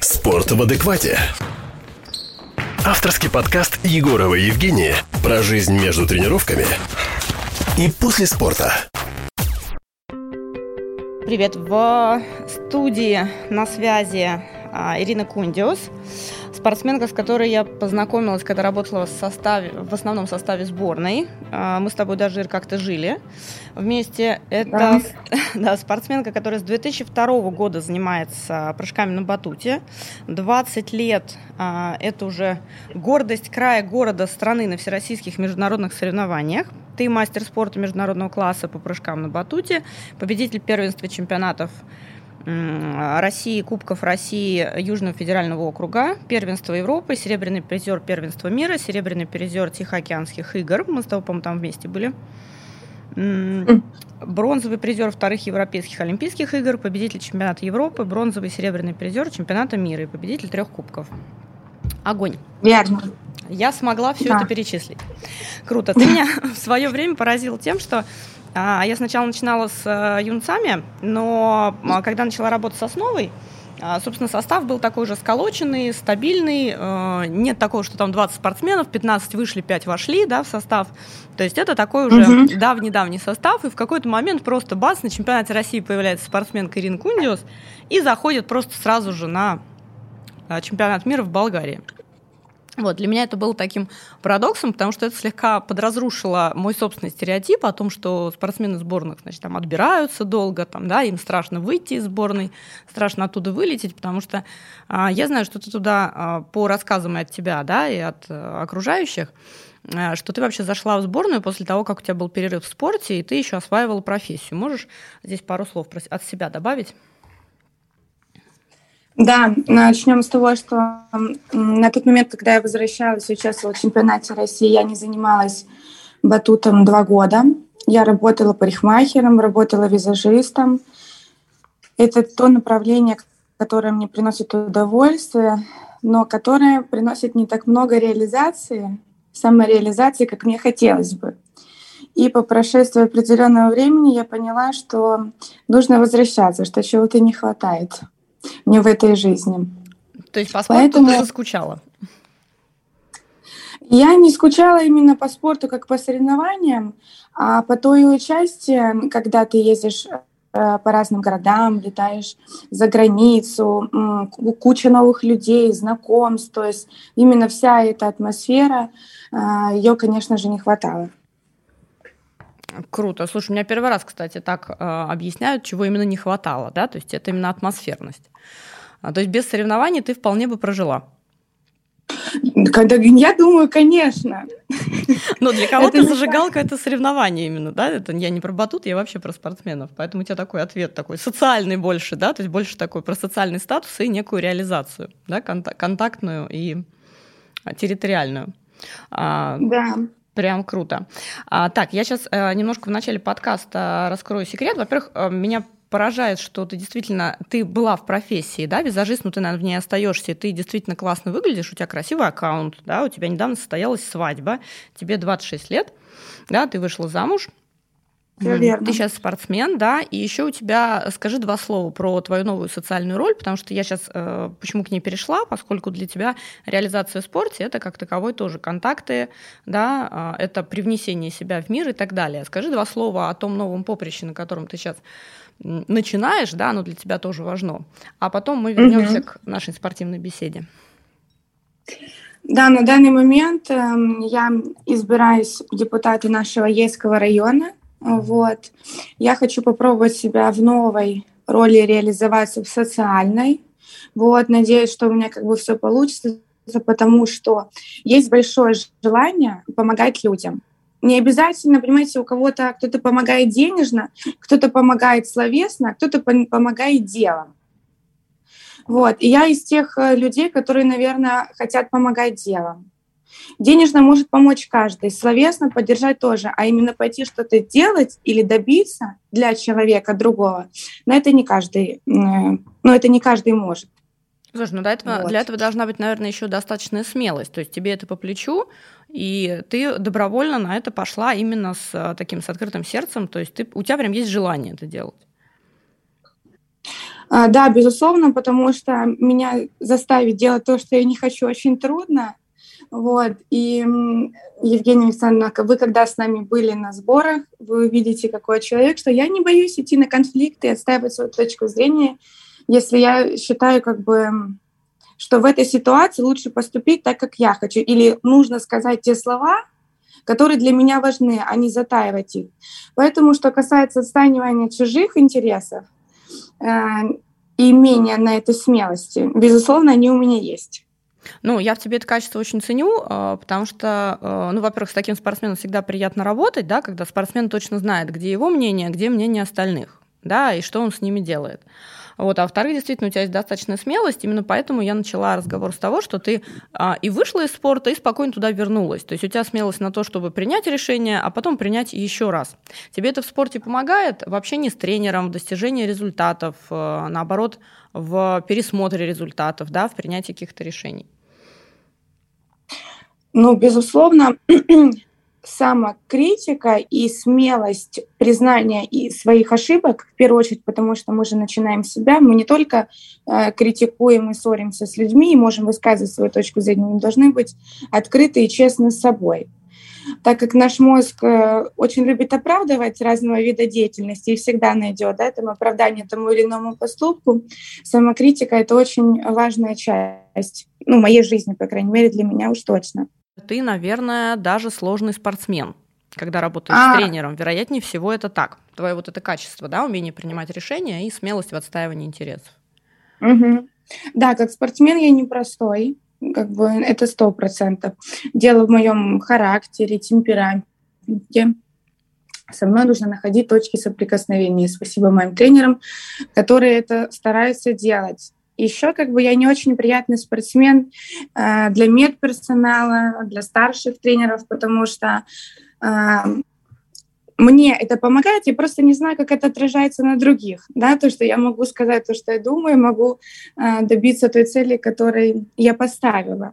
Спорт в адеквате. Авторский подкаст Егорова Евгения про жизнь между тренировками и после спорта. Привет, в студии на связи а, Ирина Кундиус спортсменка, с которой я познакомилась, когда работала в, составе, в основном составе сборной. А, мы с тобой даже как-то жили вместе. Это да. Да, спортсменка, которая с 2002 года занимается прыжками на батуте. 20 лет а, это уже гордость края города страны на всероссийских международных соревнованиях. Ты мастер спорта международного класса по прыжкам на батуте, победитель первенства чемпионатов России, Кубков России Южного федерального округа, первенство Европы, серебряный призер первенства мира, серебряный призер Тихоокеанских игр. Мы с тобой, по-моему, там вместе были. Бронзовый призер вторых европейских олимпийских игр, победитель чемпионата Европы, бронзовый серебряный призер чемпионата мира и победитель трех кубков. Огонь. Верно. Я смогла все да. это перечислить. Круто. Ты меня в свое время поразил тем, что а, я сначала начинала с э, юнцами, но а, когда начала работать с основой, а, собственно, состав был такой же сколоченный, стабильный. Э, нет такого, что там 20 спортсменов, 15 вышли, 5 вошли да, в состав. То есть это такой уже uh давний-давний состав. И в какой-то момент просто бац, на чемпионате России появляется спортсменка Ирина Кундиус и заходит просто сразу же на чемпионат мира в Болгарии. Вот, для меня это было таким парадоксом, потому что это слегка подразрушило мой собственный стереотип о том, что спортсмены сборных значит, там отбираются долго, там, да, им страшно выйти из сборной, страшно оттуда вылететь, потому что а, я знаю, что ты туда а, по рассказам и от тебя, да, и от а, окружающих, а, что ты вообще зашла в сборную после того, как у тебя был перерыв в спорте, и ты еще осваивала профессию. Можешь здесь пару слов от себя добавить? Да, начнем с того, что на тот момент, когда я возвращалась и участвовала в чемпионате России, я не занималась батутом два года. Я работала парикмахером, работала визажистом. Это то направление, которое мне приносит удовольствие, но которое приносит не так много реализации, самореализации, как мне хотелось бы. И по прошествии определенного времени я поняла, что нужно возвращаться, что чего-то не хватает мне в этой жизни. То есть по спорту Поэтому... ты скучала? Я не скучала именно по спорту, как по соревнованиям, а по той части, когда ты ездишь э, по разным городам, летаешь за границу, куча новых людей, знакомств, то есть именно вся эта атмосфера, э, ее, конечно же, не хватало. Круто. Слушай, у меня первый раз, кстати, так э, объясняют, чего именно не хватало, да, то есть это именно атмосферность. А, то есть без соревнований ты вполне бы прожила. Когда, я думаю, конечно. Но для кого-то зажигалка – это соревнование именно, да? Это я не про батут, я вообще про спортсменов. Поэтому у тебя такой ответ такой социальный больше, да? То есть больше такой про социальный статус и некую реализацию, да? Контактную и территориальную. А, да. Прям круто. А, так, я сейчас а, немножко в начале подкаста раскрою секрет. Во-первых, а, меня поражает, что ты действительно, ты была в профессии, да, визажист, но ты, наверное, в ней остаешься, ты действительно классно выглядишь, у тебя красивый аккаунт, да, у тебя недавно состоялась свадьба, тебе 26 лет, да, ты вышла замуж, все верно. Ты сейчас спортсмен, да, и еще у тебя, скажи два слова про твою новую социальную роль, потому что я сейчас э, почему к ней перешла, поскольку для тебя реализация в спорте это как таковой тоже контакты, да, э, это привнесение себя в мир и так далее. Скажи два слова о том новом поприще, на котором ты сейчас начинаешь, да, оно для тебя тоже важно, а потом мы вернемся угу. к нашей спортивной беседе. Да, на данный момент э, я избираюсь в депутаты нашего Ейского района. Вот. Я хочу попробовать себя в новой роли реализоваться в социальной. Вот, надеюсь, что у меня как бы все получится, потому что есть большое желание помогать людям. Не обязательно, понимаете, у кого-то кто-то помогает денежно, кто-то помогает словесно, кто-то помогает делом. Вот. И я из тех э, людей, которые, наверное, хотят помогать делом. Денежно может помочь каждый, словесно поддержать тоже, а именно пойти что-то делать или добиться для человека другого, но это не каждый, но это не каждый может. Слушай, ну для этого, вот. для этого должна быть, наверное, еще достаточная смелость. То есть тебе это по плечу, и ты добровольно на это пошла именно с э, таким с открытым сердцем. То есть ты, у тебя прям есть желание это делать. А, да, безусловно, потому что меня заставить делать то, что я не хочу, очень трудно. Вот. И, Евгения Александровна, вы когда с нами были на сборах, вы увидите, какой человек, что я не боюсь идти на конфликты отстаивать свою точку зрения, если я считаю, как бы, что в этой ситуации лучше поступить так, как я хочу, или нужно сказать те слова, которые для меня важны, а не затаивать их. Поэтому, что касается отстаивания чужих интересов э, и имения на этой смелости, безусловно, они у меня есть. Ну, я в тебе это качество очень ценю, а, потому что, а, ну, во-первых, с таким спортсменом всегда приятно работать, да, когда спортсмен точно знает, где его мнение, а где мнение остальных, да, и что он с ними делает. Вот, а во-вторых, действительно, у тебя есть достаточная смелость, именно поэтому я начала разговор с того, что ты а, и вышла из спорта, и спокойно туда вернулась. То есть у тебя смелость на то, чтобы принять решение, а потом принять еще раз. Тебе это в спорте помогает в общении с тренером, в достижении результатов, наоборот, в пересмотре результатов, да, в принятии каких-то решений? Ну, безусловно, самокритика и смелость признания и своих ошибок, в первую очередь, потому что мы же начинаем себя, мы не только э, критикуем и ссоримся с людьми и можем высказывать свою точку зрения, мы должны быть открыты и честны с собой так как наш мозг э, очень любит оправдывать разного вида деятельности и всегда найдет да, там оправдание тому или иному поступку, самокритика — это очень важная часть ну, моей жизни, по крайней мере, для меня уж точно. Ты, наверное, даже сложный спортсмен когда работаешь а... с тренером. Вероятнее всего это так. Твое вот это качество, да, умение принимать решения и смелость в отстаивании интересов. Угу. Да, как спортсмен я непростой как бы это сто процентов. Дело в моем характере, темпераменте. Со мной нужно находить точки соприкосновения. Спасибо моим тренерам, которые это стараются делать. Еще как бы я не очень приятный спортсмен э, для медперсонала, для старших тренеров, потому что э, мне это помогает, я просто не знаю, как это отражается на других, да, то, что я могу сказать то, что я думаю, могу э, добиться той цели, которой я поставила.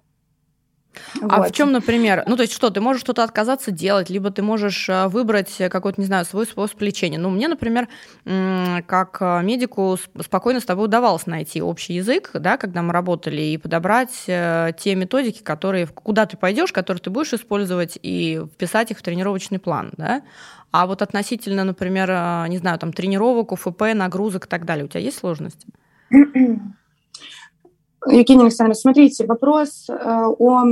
А вот. в чем, например, ну то есть что, ты можешь что-то отказаться делать, либо ты можешь э, выбрать какой-то, не знаю, свой способ лечения. Ну, мне, например, как э, медику спокойно с тобой удавалось найти общий язык, да, когда мы работали, и подобрать э, те методики, которые, куда ты пойдешь, которые ты будешь использовать, и вписать их в тренировочный план, да. А вот относительно, например, не знаю, там тренировок, УФП, нагрузок и так далее, у тебя есть сложности? Евгения Александровна, смотрите, вопрос э, о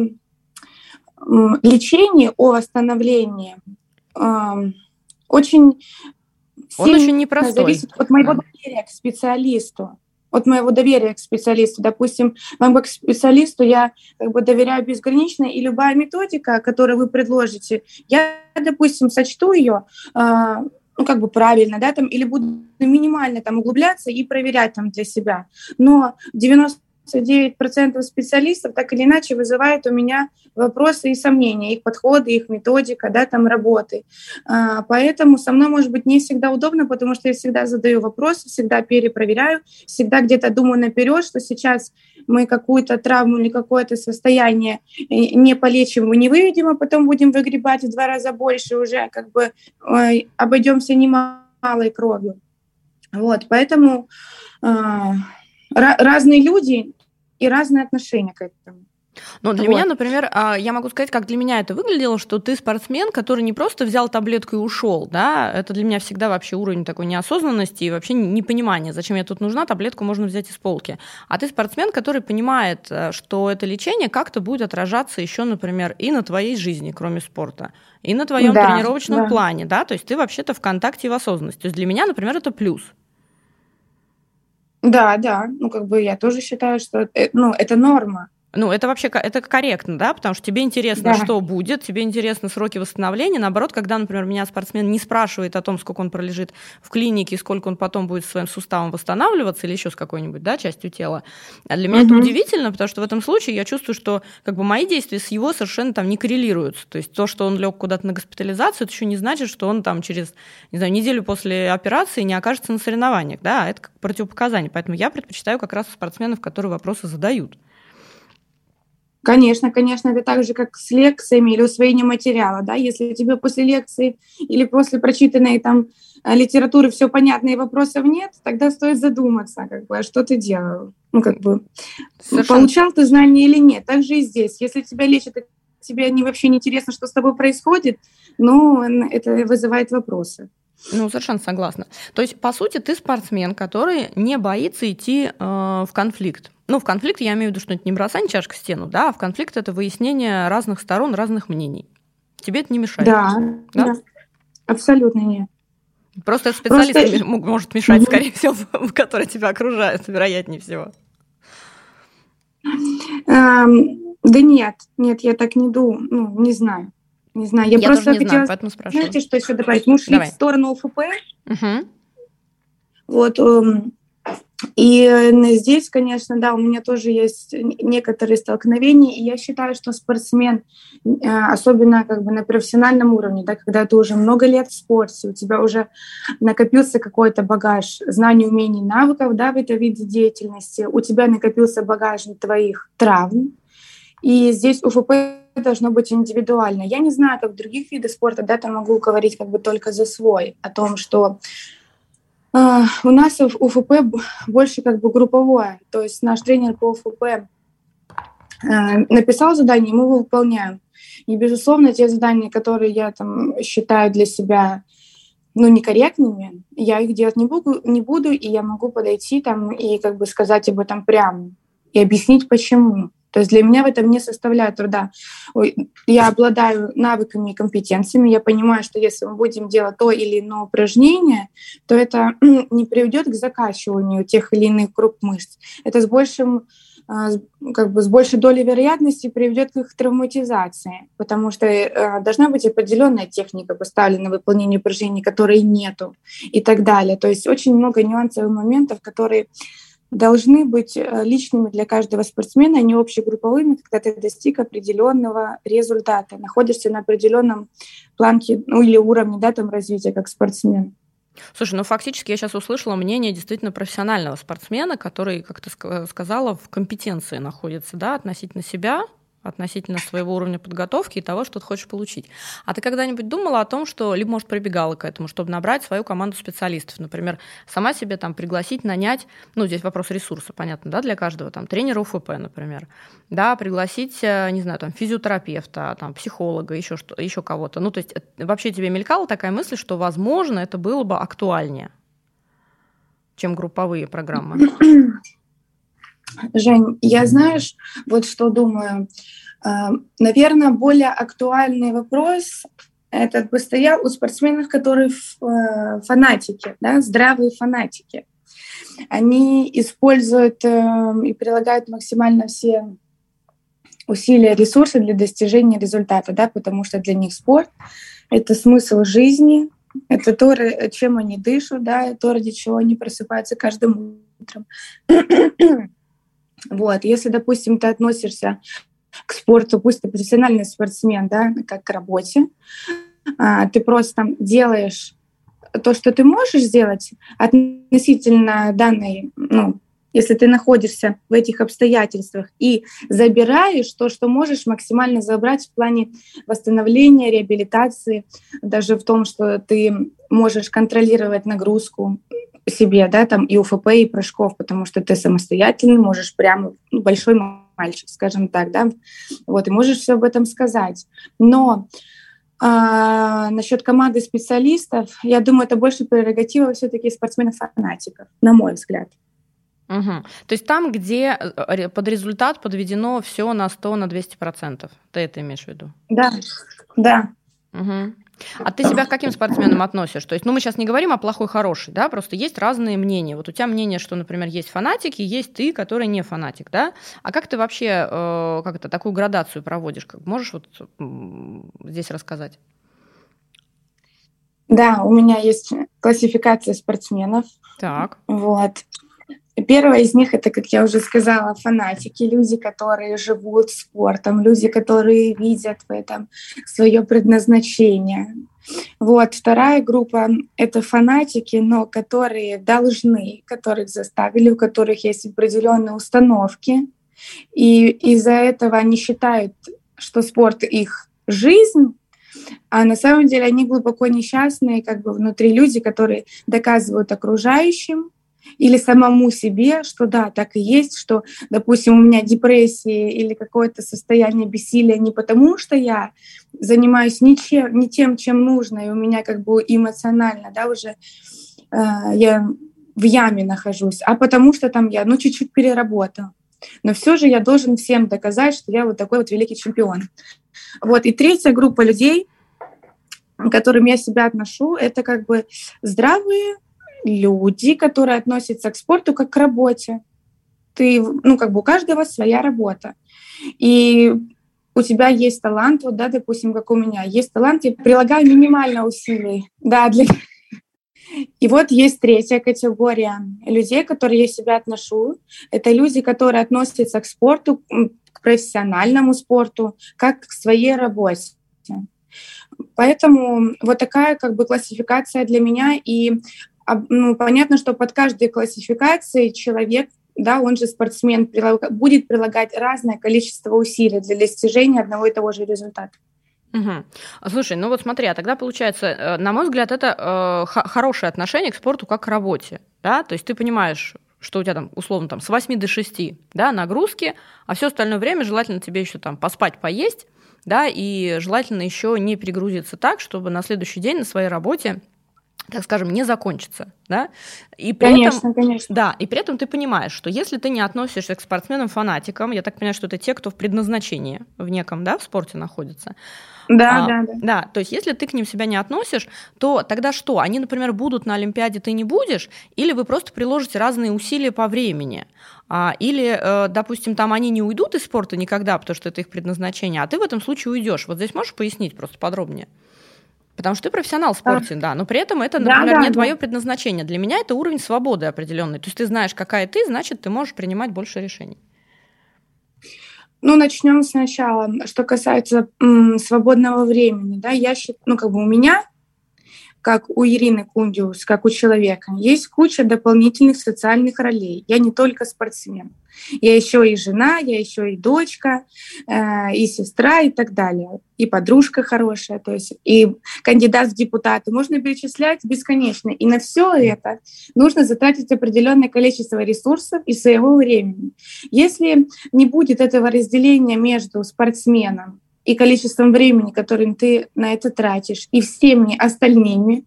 лечении, о восстановлении эм, очень Он очень непростой. зависит от моего доверия к специалисту. От моего доверия к специалисту. Допустим, вам как специалисту я как бы доверяю безгранично, и любая методика, которую вы предложите, я, допустим, сочту ее, э, ну, как бы правильно, да, там, или буду минимально там углубляться и проверять там для себя. Но 90 99% специалистов так или иначе вызывают у меня вопросы и сомнения, их подходы, их методика, да, там работы. А, поэтому со мной может быть не всегда удобно, потому что я всегда задаю вопросы, всегда перепроверяю, всегда где-то думаю наперед, что сейчас мы какую-то травму или какое-то состояние не полечим, не выведем, а потом будем выгребать в два раза больше уже, как бы ой, обойдемся немалой кровью. Вот, поэтому э, разные люди и разные отношения к этому. Но для вот. меня, например, а, я могу сказать, как для меня это выглядело, что ты спортсмен, который не просто взял таблетку и ушел, да, это для меня всегда вообще уровень такой неосознанности и вообще непонимания, зачем я тут нужна, таблетку можно взять из полки. А ты спортсмен, который понимает, э, что это лечение как-то будет отражаться еще, например, и на твоей жизни, кроме спорта, и на твоем да, тренировочном да. плане, да, то есть ты вообще-то в контакте и в осознанности. То есть для меня, например, это плюс. Да, да, ну как бы я тоже считаю, что э, ну, это норма. Ну, это вообще это корректно, да, потому что тебе интересно, да. что будет, тебе интересны сроки восстановления. Наоборот, когда, например, меня спортсмен не спрашивает о том, сколько он пролежит в клинике, сколько он потом будет своим суставом восстанавливаться или еще с какой-нибудь, да, частью тела. А для меня угу. это удивительно, потому что в этом случае я чувствую, что как бы мои действия с его совершенно там не коррелируются. То есть то, что он лег куда-то на госпитализацию, это еще не значит, что он там через, не знаю, неделю после операции не окажется на соревнованиях, да, это как противопоказание. Поэтому я предпочитаю как раз спортсменов, которые вопросы задают. Конечно, конечно, это так же, как с лекциями или усвоением материала, да, если тебе после лекции или после прочитанной там э, литературы все понятно и вопросов нет, тогда стоит задуматься, как бы, а что ты делал, ну, как бы, Совершенно. получал ты знания или нет. Так же и здесь, если тебя лечат, тебе не, вообще не интересно, что с тобой происходит, ну, это вызывает вопросы. Ну, совершенно согласна. То есть, по сути, ты спортсмен, который не боится идти э, в конфликт. Ну, в конфликт я имею в виду, что это не бросание чашка в стену, да, а в конфликт это выяснение разных сторон, разных мнений. Тебе это не мешает? Да, да, да. абсолютно нет. Просто специалист Просто... может мешать, угу. скорее всего, который тебя окружает, вероятнее всего. Эм, да нет, нет, я так не думаю, ну, не знаю. Не знаю, я, я просто тоже не хотела... знаю, поэтому спрашиваю. Знаете, что еще добавить? Мы ушли Давай. в сторону ОФП. Угу. Вот, эм, и э, здесь, конечно, да, у меня тоже есть некоторые столкновения, и я считаю, что спортсмен, э, особенно как бы на профессиональном уровне, да, когда ты уже много лет в спорте, у тебя уже накопился какой-то багаж знаний, умений, навыков, да, в этом виде деятельности, у тебя накопился багаж твоих травм, и здесь УФП должно быть индивидуально. Я не знаю, как в других видах спорта, да, там могу говорить как бы только за свой, о том, что у нас в УФП больше как бы групповое, то есть наш тренер по УФП э, написал задание, мы его выполняем. И, безусловно, те задания, которые я там считаю для себя ну, некорректными, я их делать не буду, не буду, и я могу подойти там и как бы сказать об этом прямо и объяснить, почему. То есть для меня в этом не составляет труда. Я обладаю навыками и компетенциями, я понимаю, что если мы будем делать то или иное упражнение, то это не приведет к закачиванию тех или иных групп мышц. Это с большим а, как бы с большей долей вероятности приведет к их травматизации, потому что э, должна быть определенная техника поставлена на выполнение упражнений, которой нету и так далее. То есть очень много нюансов и моментов, которые должны быть э, личными для каждого спортсмена, а не общегрупповыми, когда ты достиг определенного результата, находишься на определенном планке ну, или уровне да, там, развития как спортсмен. Слушай, ну фактически я сейчас услышала мнение действительно профессионального спортсмена, который, как ты сказала, в компетенции находится да, относительно себя, относительно своего уровня подготовки и того, что ты хочешь получить. А ты когда-нибудь думала о том, что либо, может, прибегала к этому, чтобы набрать свою команду специалистов, например, сама себе там пригласить, нанять, ну, здесь вопрос ресурса, понятно, да, для каждого, там, тренера УФП, например, да, пригласить, э, не знаю, там, физиотерапевта, там, психолога, еще, что, еще кого-то. Ну, то есть э, вообще тебе мелькала такая мысль, что, возможно, это было бы актуальнее, чем групповые программы? Жень, я знаешь, вот что думаю. А, Наверное, более актуальный вопрос этот бы стоял у спортсменов, которые э, фанатики, да, здравые фанатики. Они используют э, и прилагают максимально все усилия, ресурсы для достижения результата, да, потому что для них спорт — это смысл жизни, это то, чем они дышат, да, то, ради чего они просыпаются каждым утром. Вот, если, допустим, ты относишься к спорту, пусть ты профессиональный спортсмен, да, как к работе, а, ты просто делаешь то, что ты можешь сделать относительно данной, ну, если ты находишься в этих обстоятельствах и забираешь то, что можешь максимально забрать в плане восстановления, реабилитации, даже в том, что ты можешь контролировать нагрузку, себе, да, там и УФП, и прыжков, потому что ты самостоятельный, можешь прямо ну, большой мальчик, скажем так, да, вот, и можешь все об этом сказать. Но а, насчет команды специалистов, я думаю, это больше прерогатива все-таки спортсменов-фанатиков, на мой взгляд. Угу. То есть там, где э, под результат подведено все на 100, на 200 процентов. Ты это имеешь в виду? Да, да. Угу. А ты себя к каким спортсменам относишь? То есть, ну, мы сейчас не говорим о плохой, хороший, да, просто есть разные мнения. Вот у тебя мнение, что, например, есть фанатики, есть ты, который не фанатик, да? А как ты вообще, э, как это, такую градацию проводишь? Как, можешь вот здесь рассказать? Да, у меня есть классификация спортсменов. Так. Вот. Первое из них это, как я уже сказала, фанатики, люди, которые живут спортом, люди, которые видят в этом свое предназначение. Вот вторая группа — это фанатики, но которые должны, которых заставили, у которых есть определенные установки, И из-за этого они считают, что спорт их жизнь, а на самом деле они глубоко несчастные, как бы внутри люди, которые доказывают окружающим или самому себе, что да, так и есть, что, допустим, у меня депрессия или какое-то состояние бессилия не потому, что я занимаюсь ничем, не тем, чем нужно, и у меня как бы эмоционально, да, уже э, я в яме нахожусь, а потому что там я, ну, чуть-чуть переработал. Но все же я должен всем доказать, что я вот такой вот великий чемпион. Вот. И третья группа людей, к которым я себя отношу, это как бы здравые люди, которые относятся к спорту как к работе. Ты, ну, как бы у каждого своя работа. И у тебя есть талант, вот, да, допустим, как у меня, есть талант, я прилагаю минимально усилий, да, для... И вот есть третья категория людей, к которой я себя отношу. Это люди, которые относятся к спорту, к профессиональному спорту, как к своей работе. Поэтому вот такая как бы классификация для меня. И ну, понятно, что под каждой классификацией человек да, он же спортсмен, будет прилагать разное количество усилий для достижения одного и того же результата. Угу. Слушай, ну вот смотри, а тогда получается, э, на мой взгляд, это э, хорошее отношение к спорту как к работе, да, то есть ты понимаешь, что у тебя там условно там с 8 до 6, да, нагрузки, а все остальное время желательно тебе еще там поспать, поесть, да, и желательно еще не перегрузиться так, чтобы на следующий день на своей работе так скажем, не закончится, да? И при конечно, этом, конечно. Да, и при этом ты понимаешь, что если ты не относишься к спортсменам-фанатикам, я так понимаю, что это те, кто в предназначении в неком, да, в спорте находится. Да, а, да, да. Да, то есть если ты к ним себя не относишь, то тогда что? Они, например, будут на Олимпиаде, ты не будешь, или вы просто приложите разные усилия по времени. А, или, э, допустим, там они не уйдут из спорта никогда, потому что это их предназначение, а ты в этом случае уйдешь. Вот здесь можешь пояснить просто подробнее? Потому что ты профессионал в спорте, да, да но при этом это, например, да, да, не да. твое предназначение. Для меня это уровень свободы определенный. То есть ты знаешь, какая ты, значит, ты можешь принимать больше решений. Ну, начнем сначала. Что касается м, свободного времени, да, я считаю, ну, как бы у меня как у Ирины Кундиус, как у человека, есть куча дополнительных социальных ролей. Я не только спортсмен. Я еще и жена, я еще и дочка, э, и сестра, и так далее. И подружка хорошая, то есть и кандидат в депутаты. Можно перечислять бесконечно. И на все это нужно затратить определенное количество ресурсов и своего времени. Если не будет этого разделения между спортсменом и количеством времени, которым ты на это тратишь, и всеми остальными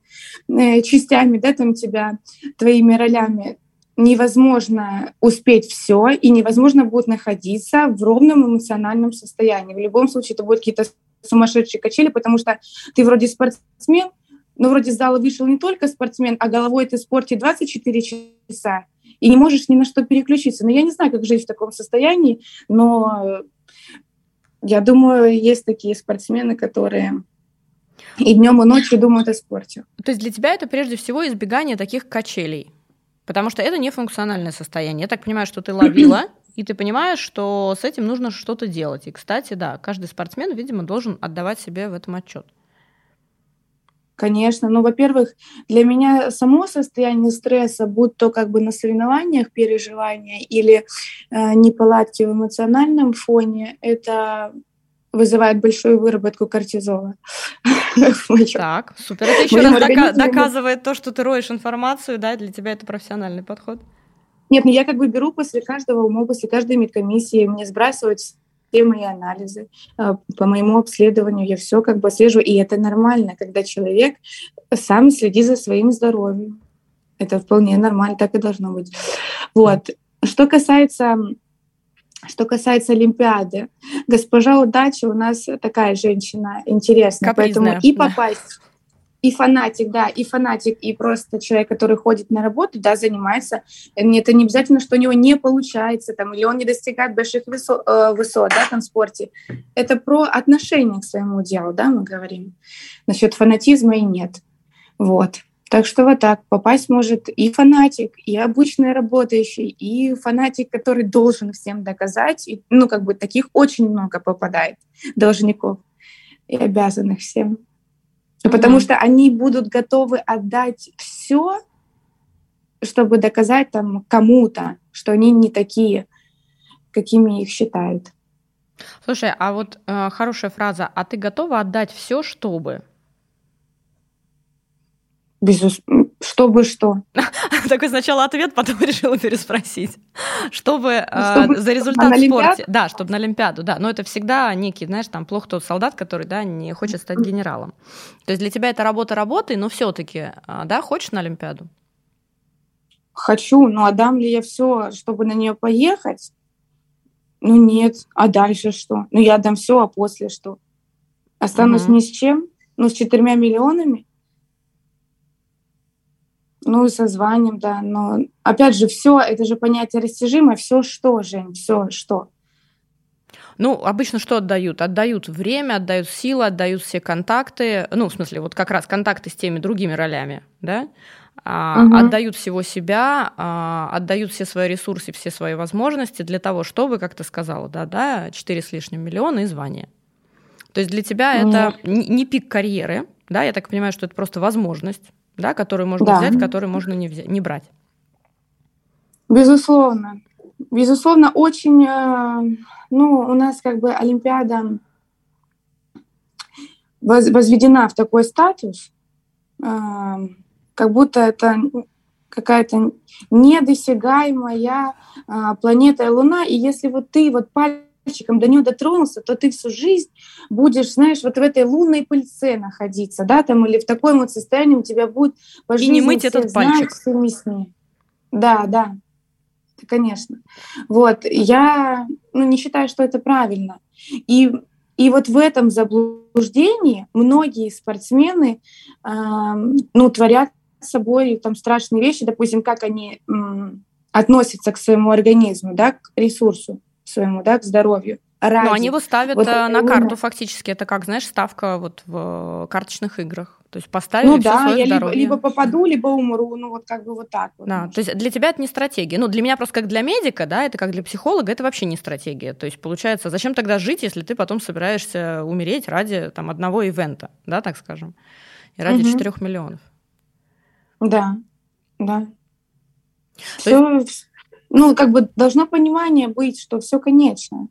э, частями да, там тебя, твоими ролями, невозможно успеть все, и невозможно будет находиться в ровном эмоциональном состоянии. В любом случае это будут какие-то сумасшедшие качели, потому что ты вроде спортсмен, но вроде с зала вышел не только спортсмен, а головой ты в спорте 24 часа, и не можешь ни на что переключиться. Но я не знаю, как жить в таком состоянии, но я думаю, есть такие спортсмены, которые и днем, и ночью думают о спорте. То есть для тебя это прежде всего избегание таких качелей? Потому что это не функциональное состояние. Я так понимаю, что ты ловила, и ты понимаешь, что с этим нужно что-то делать. И, кстати, да, каждый спортсмен, видимо, должен отдавать себе в этом отчет. Конечно. Ну, во-первых, для меня само состояние стресса, будь то как бы на соревнованиях переживания или э, неполадки в эмоциональном фоне, это вызывает большую выработку кортизола. Так, супер. Это еще раз дока- доказывает то, что ты роешь информацию, да, для тебя это профессиональный подход. Нет, ну я как бы беру после каждого ума, после каждой медкомиссии, мне сбрасывают все мои анализы, а, по моему обследованию я все как бы слежу, и это нормально, когда человек сам следит за своим здоровьем. Это вполне нормально, так и должно быть. Вот. Что касается что касается Олимпиады, госпожа удачи у нас такая женщина интересная, Капризная, поэтому и попасть и фанатик, да, и фанатик, и просто человек, который ходит на работу, да, занимается. Это не обязательно, что у него не получается, там, или он не достигает больших высот, э, высот да, в спорте. Это про отношение к своему делу, да, мы говорим. Насчет фанатизма и нет. Вот. Так что вот так попасть может и фанатик, и обычный работающий, и фанатик, который должен всем доказать. И, ну, как бы таких очень много попадает должников и обязанных всем. Mm-hmm. Потому что они будут готовы отдать все, чтобы доказать там кому-то, что они не такие. какими их считают. Слушай, а вот э, хорошая фраза, а ты готова отдать все, чтобы? Безус... Чтобы что? Такой сначала ответ, потом решила переспросить. Чтобы, ну, чтобы э, за результат в спорте. Да, чтобы на Олимпиаду, да. Но это всегда некий, знаешь, там плохо тот солдат, который, да, не хочет стать генералом. То есть для тебя это работа работы, но все-таки, а, да, хочешь на Олимпиаду? Хочу, но отдам ли я все, чтобы на нее поехать? Ну нет. А дальше что? Ну я отдам все, а после что? Останусь угу. ни с чем? Ну, с четырьмя миллионами? Ну, со званием, да. Но опять же, все, это же понятие растяжимое. Все что, Жень, все что. Ну, обычно что отдают? Отдают время, отдают силы, отдают все контакты. Ну, в смысле, вот как раз контакты с теми другими ролями, да? А, угу. Отдают всего себя, а, отдают все свои ресурсы, все свои возможности для того, чтобы, как ты сказала, да, да, 4 с лишним миллиона и звание. То есть для тебя это не пик карьеры, да, я так понимаю, что это просто возможность да, которую можно да. взять, которую можно не, взять, не брать. Безусловно. Безусловно, очень, э, ну, у нас как бы Олимпиада возведена в такой статус, э, как будто это какая-то недосягаемая э, планета Луна, и если вот ты вот пальцем пальчиком до нее дотронулся, то ты всю жизнь будешь, знаешь, вот в этой лунной пыльце находиться, да, там, или в таком вот состоянии у тебя будет по И не мыть этот пальчик. Знак, да, да, конечно. Вот, я ну, не считаю, что это правильно. И, и вот в этом заблуждении многие спортсмены э, ну, творят с собой там страшные вещи, допустим, как они э, относятся к своему организму, да, к ресурсу своему, да, к здоровью. Ради. Но они его ставят вот э, на карту фактически. Это как, знаешь, ставка вот в карточных играх. То есть поставили ну, все да, свое я здоровье. Либо, либо попаду, либо умру. Ну вот как бы вот так вот. Да, то есть для тебя это не стратегия. Ну для меня просто как для медика, да, это как для психолога, это вообще не стратегия. То есть получается, зачем тогда жить, если ты потом собираешься умереть ради там одного ивента, да, так скажем, и ради четырех угу. миллионов. Да, да. Все, ну, как бы должно понимание быть, что все конечно.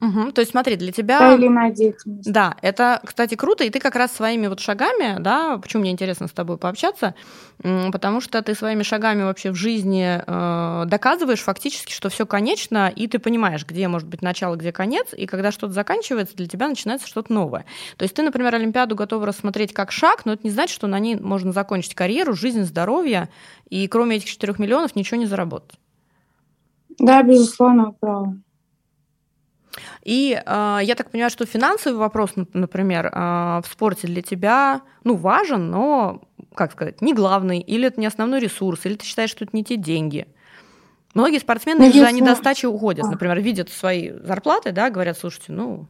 Угу. То есть смотри, для тебя... Та или иная деятельность. Да, это, кстати, круто, и ты как раз своими вот шагами, да, почему мне интересно с тобой пообщаться, потому что ты своими шагами вообще в жизни э, доказываешь фактически, что все конечно, и ты понимаешь, где может быть начало, где конец, и когда что-то заканчивается, для тебя начинается что-то новое. То есть ты, например, Олимпиаду готова рассмотреть как шаг, но это не значит, что на ней можно закончить карьеру, жизнь, здоровье, и кроме этих 4 миллионов ничего не заработать. Да, безусловно, право. И э, я так понимаю, что финансовый вопрос, например, э, в спорте для тебя, ну, важен, но, как сказать, не главный, или это не основной ресурс, или ты считаешь, что это не те деньги. Многие спортсмены ну, из-за недостачи уходят, а. например, видят свои зарплаты, да, говорят, слушайте, ну,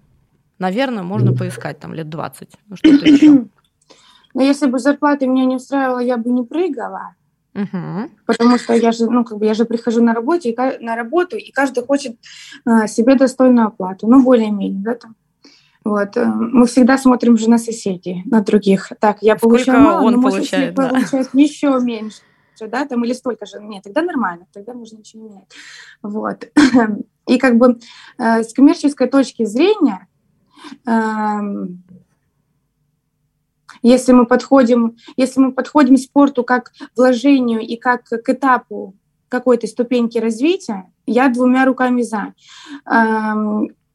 наверное, можно поискать там лет 20, ну, что-то еще. Но если бы зарплата меня не устраивала, я бы не прыгала. Угу. Потому что я же, ну, как бы я же прихожу на, работе, и, на работу, и каждый хочет а, себе достойную оплату, ну, более-менее, да, там. Вот. Э, мы всегда смотрим же на соседей, на других. Так, я Сколько получаю мало, он но получает, может, да. получает еще меньше, да, там, или столько же. Нет, тогда нормально, тогда можно ничего не менять. Вот. И как бы э, с коммерческой точки зрения э, если мы подходим, если мы подходим к спорту как вложению и как к этапу какой-то ступеньки развития, я двумя руками за.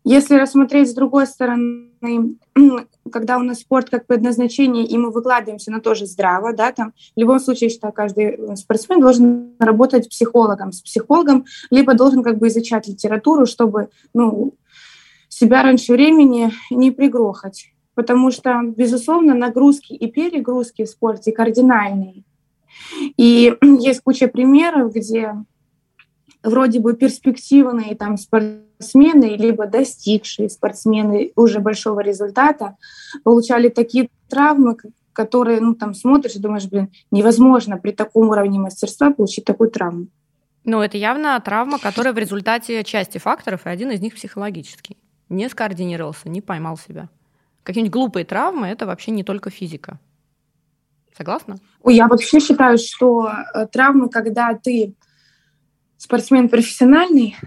Если рассмотреть с другой стороны, когда у нас спорт как предназначение, и мы выкладываемся на тоже здраво, да, там, в любом случае, я каждый спортсмен должен работать психологом, с психологом, либо должен как бы изучать литературу, чтобы, ну, себя раньше времени не пригрохать потому что, безусловно, нагрузки и перегрузки в спорте кардинальные. И есть куча примеров, где вроде бы перспективные там спортсмены, либо достигшие спортсмены уже большого результата получали такие травмы, которые, ну, там смотришь и думаешь, блин, невозможно при таком уровне мастерства получить такую травму. Ну, это явно травма, которая в результате части факторов, и один из них психологический. Не скоординировался, не поймал себя. Какие-нибудь глупые травмы – это вообще не только физика. Согласна? Я вообще считаю, что э, травмы, когда ты спортсмен профессиональный,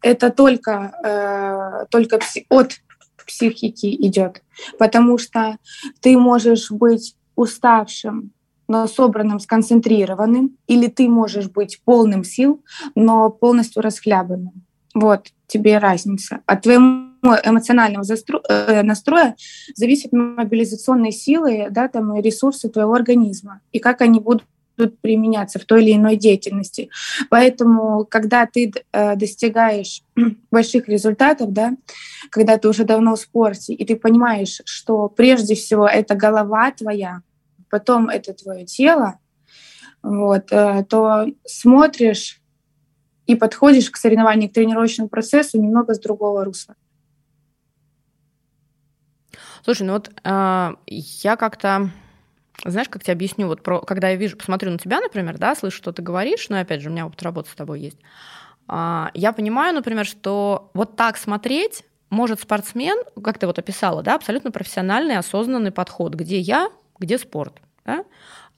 это только, э, только пси- от психики идет, потому что ты можешь быть уставшим, но собранным, сконцентрированным, или ты можешь быть полным сил, но полностью расхлябанным. Вот тебе разница. От твоего эмоционального. Э, настроя зависит мобилизационные силы, да, там, и ресурсы твоего организма, и как они будут будут применяться в той или иной деятельности. Поэтому, когда ты э, достигаешь больших результатов, да, когда ты уже давно в спорте, и ты понимаешь, что прежде всего это голова твоя, потом это твое тело, вот, э, то смотришь и подходишь к соревнованию, к тренировочному процессу немного с другого русла. Слушай, ну вот э, я как-то, знаешь, как тебе объясню, вот про, когда я вижу, посмотрю на тебя, например, да, слышу, что ты говоришь, но опять же, у меня опыт работы с тобой есть. Э, я понимаю, например, что вот так смотреть может спортсмен, как ты вот описала, да, абсолютно профессиональный, осознанный подход, где я, где спорт. Да?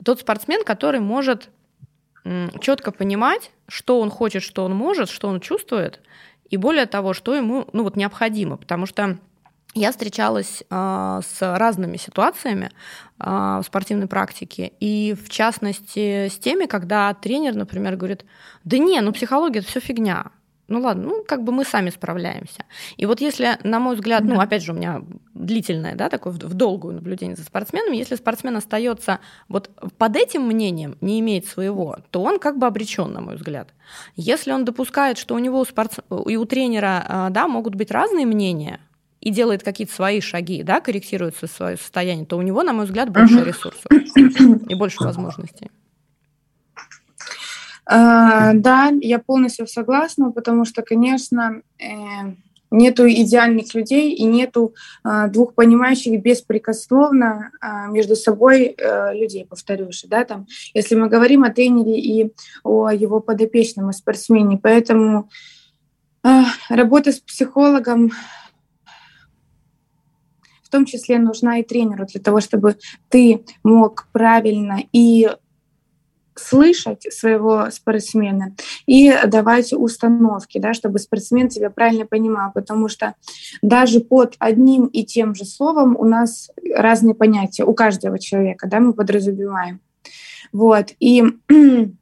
Тот спортсмен, который может четко понимать, что он хочет, что он может, что он чувствует, и более того, что ему ну, вот необходимо. Потому что я встречалась э, с разными ситуациями э, в спортивной практике, и в частности с теми, когда тренер, например, говорит, да не, ну психология это все фигня, ну ладно, ну как бы мы сами справляемся. И вот если, на мой взгляд, ну опять же у меня длительное, да, такое в долгую наблюдение за спортсменами, если спортсмен остается вот под этим мнением, не имеет своего, то он как бы обречен, на мой взгляд. Если он допускает, что у него у спортс... и у тренера, а, да, могут быть разные мнения, и делает какие-то свои шаги, да, корректирует свое состояние, то у него, на мой взгляд, больше ресурсов и больше возможностей. А, да, я полностью согласна, потому что, конечно, э, нету идеальных людей и нету а, двух понимающих беспрекословно а, между собой э, людей, повторюсь, да, там, если мы говорим о тренере и о его подопечном, о спортсмене, поэтому работа с психологом в том числе нужна и тренеру для того, чтобы ты мог правильно и слышать своего спортсмена и давать установки, да, чтобы спортсмен тебя правильно понимал, потому что даже под одним и тем же словом у нас разные понятия, у каждого человека, да, мы подразумеваем. Вот, и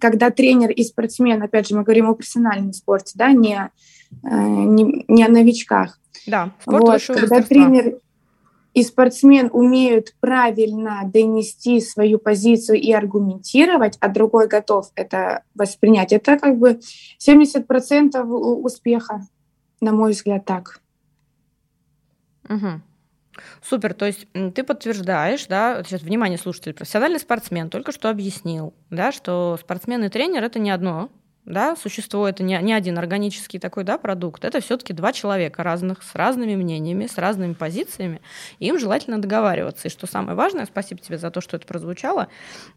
когда тренер и спортсмен, опять же, мы говорим о профессиональном спорте, да, не, э, не, не о новичках. Да, спорт вот, когда тренер и спортсмен умеют правильно донести свою позицию и аргументировать, а другой готов это воспринять, это как бы 70% успеха, на мой взгляд, так. Угу. Супер, то есть ты подтверждаешь, да, сейчас внимание слушатель, профессиональный спортсмен только что объяснил, да, что спортсмен и тренер это не одно, да, существо это не, не один органический такой да, продукт, это все-таки два человека разных, с разными мнениями, с разными позициями, и им желательно договариваться. И что самое важное, спасибо тебе за то, что это прозвучало,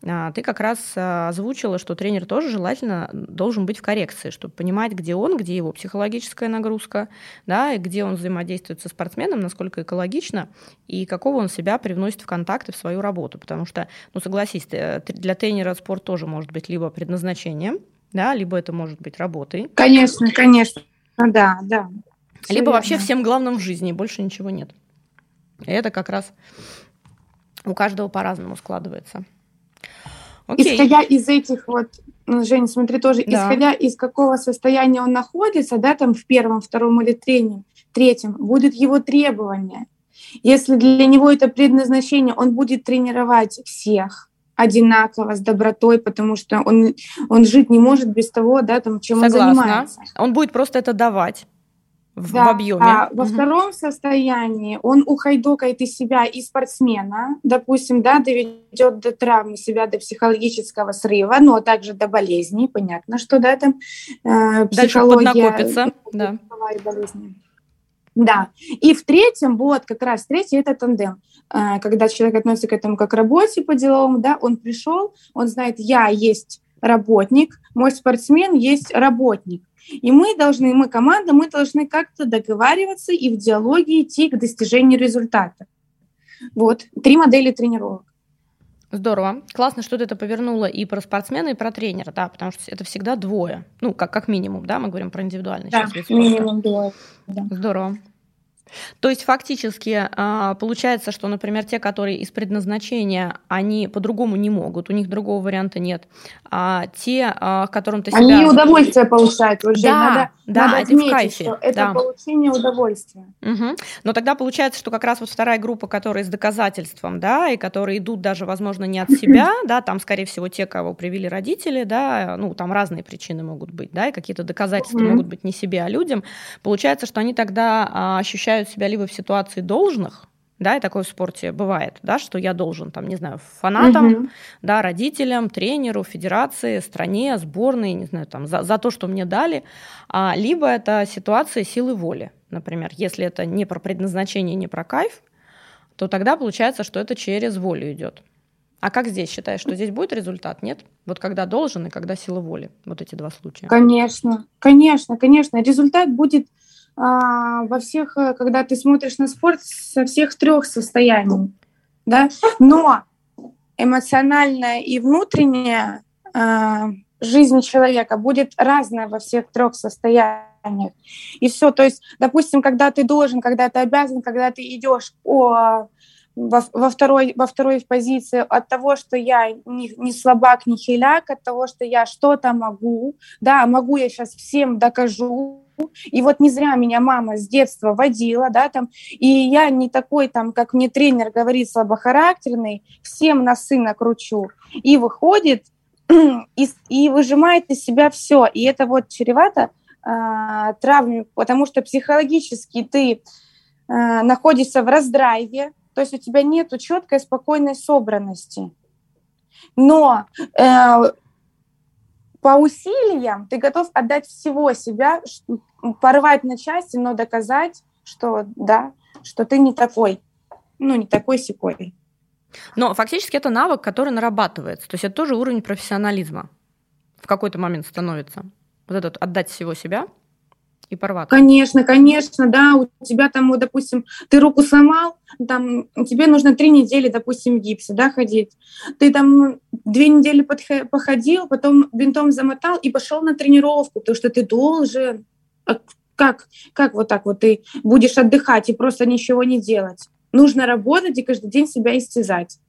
а, ты как раз а, озвучила, что тренер тоже желательно должен быть в коррекции, чтобы понимать, где он, где его психологическая нагрузка, да, и где он взаимодействует со спортсменом, насколько экологично, и какого он себя привносит в контакты в свою работу. Потому что, ну согласись, э, для тренера спорт тоже может быть либо предназначением, да, либо это может быть работой. Конечно, конечно, да, да. Либо верно. вообще всем главным в жизни, больше ничего нет. И это как раз у каждого по-разному складывается. Окей. Исходя из этих вот, ну, Женя, смотри тоже, да. исходя из какого состояния он находится, да, там в первом, втором или третьем, третьем, будет его требование. Если для него это предназначение, он будет тренировать всех, одинаково, с добротой, потому что он, он жить не может без того, да, там, чем Согласна. он занимается. Он будет просто это давать в, да, в объеме. А во угу. втором состоянии он ухайдокает из себя и спортсмена, допустим, да, доведет до травмы себя, до психологического срыва, но также до болезней, понятно, что да, там э, психология... Дальше поднакопится, да. Болезни. Да. И в третьем, вот как раз третий это тандем. Э, когда человек относится к этому как к работе по деловому, да, он пришел, он знает, я есть работник, мой спортсмен есть работник. И мы должны, мы команда, мы должны как-то договариваться и в диалоге идти к достижению результата. Вот, три модели тренировок. Здорово. Классно, что ты это повернула и про спортсмена, и про тренера, да, потому что это всегда двое. Ну, как, как минимум, да, мы говорим про индивидуальный да, минимум двое. Да. Здорово. То есть фактически а, получается, что, например, те, которые из предназначения, они по-другому не могут, у них другого варианта нет. А те, а, которым ты себя... Они удовольствие получают уже. Да, надо, да, надо отметить, в кайфе. Что это да. получение удовольствия. Угу. Но тогда получается, что как раз вот вторая группа, которая с доказательством, да, и которые идут даже, возможно, не от себя, да, там, скорее всего, те, кого привели родители, да, ну, там разные причины могут быть, да, и какие-то доказательства могут быть не себе, а людям. Получается, что они тогда ощущают ощущают себя либо в ситуации должных, да, и такое в спорте бывает, да, что я должен, там, не знаю, фанатам, угу. да, родителям, тренеру, федерации, стране, сборной, не знаю, там, за, за то, что мне дали, а, либо это ситуация силы воли, например, если это не про предназначение, не про кайф, то тогда получается, что это через волю идет. А как здесь считаешь, что здесь будет результат? Нет? Вот когда должен и когда сила воли. Вот эти два случая. Конечно, конечно, конечно. Результат будет во всех, э, когда ты смотришь на спорт, со всех трех состояний, да, но эмоциональная и внутренняя а, жизнь человека будет разная во всех трех состояниях. И все, то есть, допустим, когда ты должен, когда ты обязан, когда ты идешь во, во, второй, во второй позиции от того, что я не, не слабак, не хиляк, от того, что я что-то могу, да, могу я сейчас всем докажу, и вот не зря меня мама с детства водила, да, там, и я не такой, там, как мне тренер говорит, слабохарактерный, всем на сына кручу. И выходит, и, и выжимает из себя все. И это вот чревато э, травмами, потому что психологически ты э, находишься в раздрайве, то есть у тебя нет четкой, спокойной собранности. Но э, по усилиям ты готов отдать всего себя, порвать на части, но доказать, что да, что ты не такой, ну, не такой секой. Но фактически это навык, который нарабатывается. То есть это тоже уровень профессионализма в какой-то момент становится. Вот этот отдать всего себя и порваться. Конечно, конечно, да, у тебя там, вот, допустим, ты руку сломал, там, тебе нужно три недели, допустим, в гипсе, да, ходить. Ты там две недели походил, потом бинтом замотал и пошел на тренировку, потому что ты должен. Как, как вот так вот ты будешь отдыхать и просто ничего не делать? Нужно работать и каждый день себя истязать.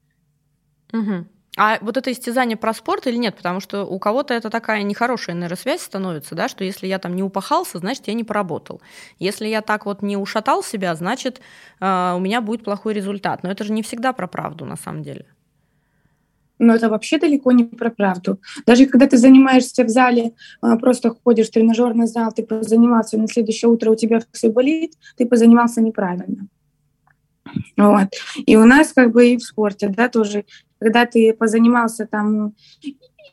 Угу. А вот это истязание про спорт или нет? Потому что у кого-то это такая нехорошая нейросвязь становится, да, что если я там не упахался, значит, я не поработал. Если я так вот не ушатал себя, значит, э, у меня будет плохой результат. Но это же не всегда про правду на самом деле. Но это вообще далеко не про правду. Даже когда ты занимаешься в зале, э, просто ходишь в тренажерный зал, ты позанимался, на следующее утро у тебя все болит, ты позанимался неправильно. Вот. И у нас как бы и в спорте, да, тоже когда ты позанимался там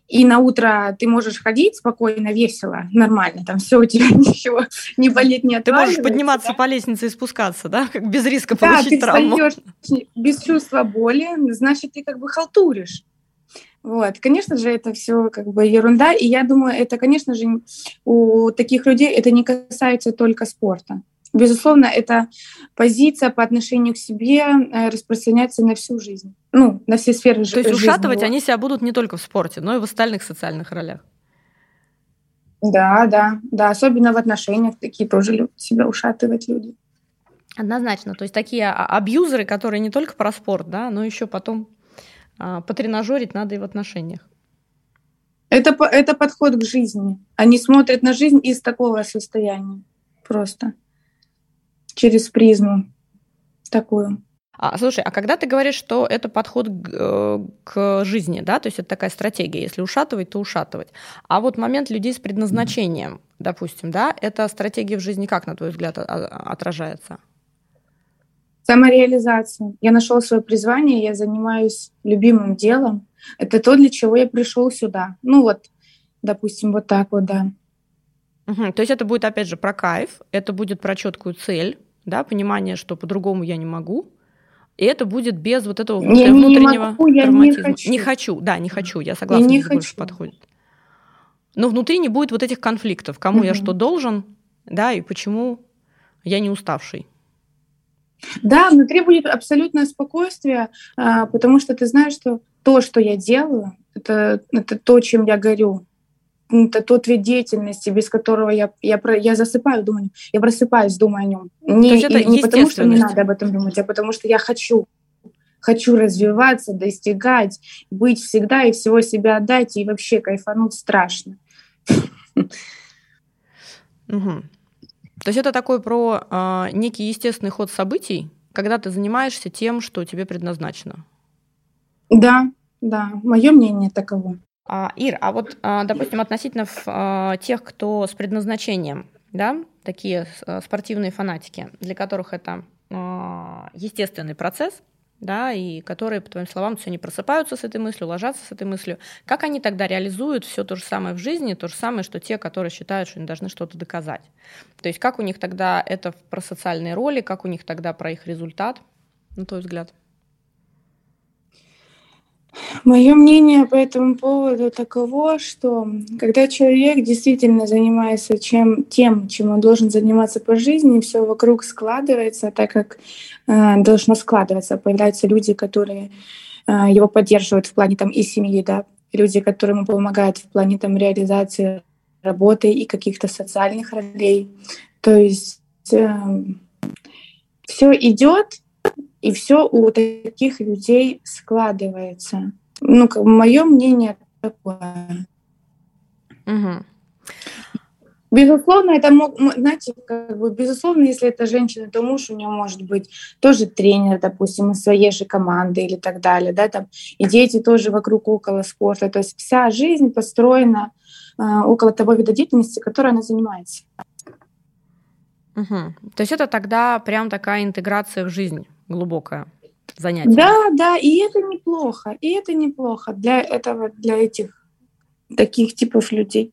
и на утро ты можешь ходить спокойно, весело, нормально, там все у тебя ничего не болит, не Ты можешь подниматься да? по лестнице и спускаться, да, как без риска да, получить ты травму. без чувства боли, значит, ты как бы халтуришь. Вот, конечно же, это все как бы ерунда, и я думаю, это, конечно же, у таких людей это не касается только спорта. Безусловно, эта позиция по отношению к себе э, распространяется на всю жизнь, ну, на все сферы жизни. То есть ушатывать они себя будут не только в спорте, но и в остальных социальных ролях. Да, да, да, особенно в отношениях такие тоже любят себя ушатывать люди. Однозначно, то есть такие а, абьюзеры, которые не только про спорт, да, но еще потом а, потренажерить надо и в отношениях. Это, это подход к жизни. Они смотрят на жизнь из такого состояния просто через призму такую. А, слушай, а когда ты говоришь, что это подход к, э, к жизни, да, то есть это такая стратегия, если ушатывать, то ушатывать. А вот момент людей с предназначением, допустим, да, эта стратегия в жизни как, на твой взгляд, отражается? Самореализация. Я нашел свое призвание, я занимаюсь любимым делом. Это то, для чего я пришел сюда. Ну вот, допустим, вот так вот, да. Угу. То есть это будет, опять же, про кайф, это будет про четкую цель, да, понимание, что по-другому я не могу, и это будет без вот этого я внутреннего не могу, я травматизма. Не хочу. не хочу, да, не хочу, я согласна, я не хочу. больше подходит. Но внутри не будет вот этих конфликтов, кому угу. я что должен, да, и почему я не уставший. Да, внутри будет абсолютное спокойствие, а, потому что ты знаешь, что то, что я делаю, это, это то, чем я горю. Это тот вид деятельности, без которого я, я, я засыпаю, думаю, я просыпаюсь, думаю о нем. Не, и, не потому, что не надо об этом думать, а потому что я хочу. Хочу развиваться, достигать, быть всегда и всего себя отдать, и вообще кайфануть страшно. Угу. То есть это такой про э, некий естественный ход событий, когда ты занимаешься тем, что тебе предназначено. Да, да, мое мнение таково. А, Ир, а вот, а, допустим, относительно а, тех, кто с предназначением, да, такие спортивные фанатики, для которых это естественный процесс, да, и которые, по твоим словам, все не просыпаются с этой мыслью, ложатся с этой мыслью. Как они тогда реализуют все то же самое в жизни, то же самое, что те, которые считают, что они должны что-то доказать? То есть как у них тогда это про социальные роли, как у них тогда про их результат, на твой взгляд? Мое мнение по этому поводу таково, что когда человек действительно занимается чем, тем, чем он должен заниматься по жизни, все вокруг складывается так, как э, должно складываться. Появляются люди, которые э, его поддерживают в плане там, и семьи, да, люди, которые ему помогают в плане там, реализации работы и каких-то социальных ролей. То есть э, все идет и все у таких людей складывается. Ну, как мое мнение такое. Угу. Безусловно, это мог, знаете, как бы, безусловно, если это женщина, то муж у нее может быть тоже тренер, допустим, из своей же команды или так далее, да, там, и дети тоже вокруг около спорта, то есть вся жизнь построена э, около того вида деятельности, которой она занимается. Угу. То есть это тогда прям такая интеграция в жизнь глубокое занятие. Да, да, и это неплохо, и это неплохо для этого, для этих таких типов людей.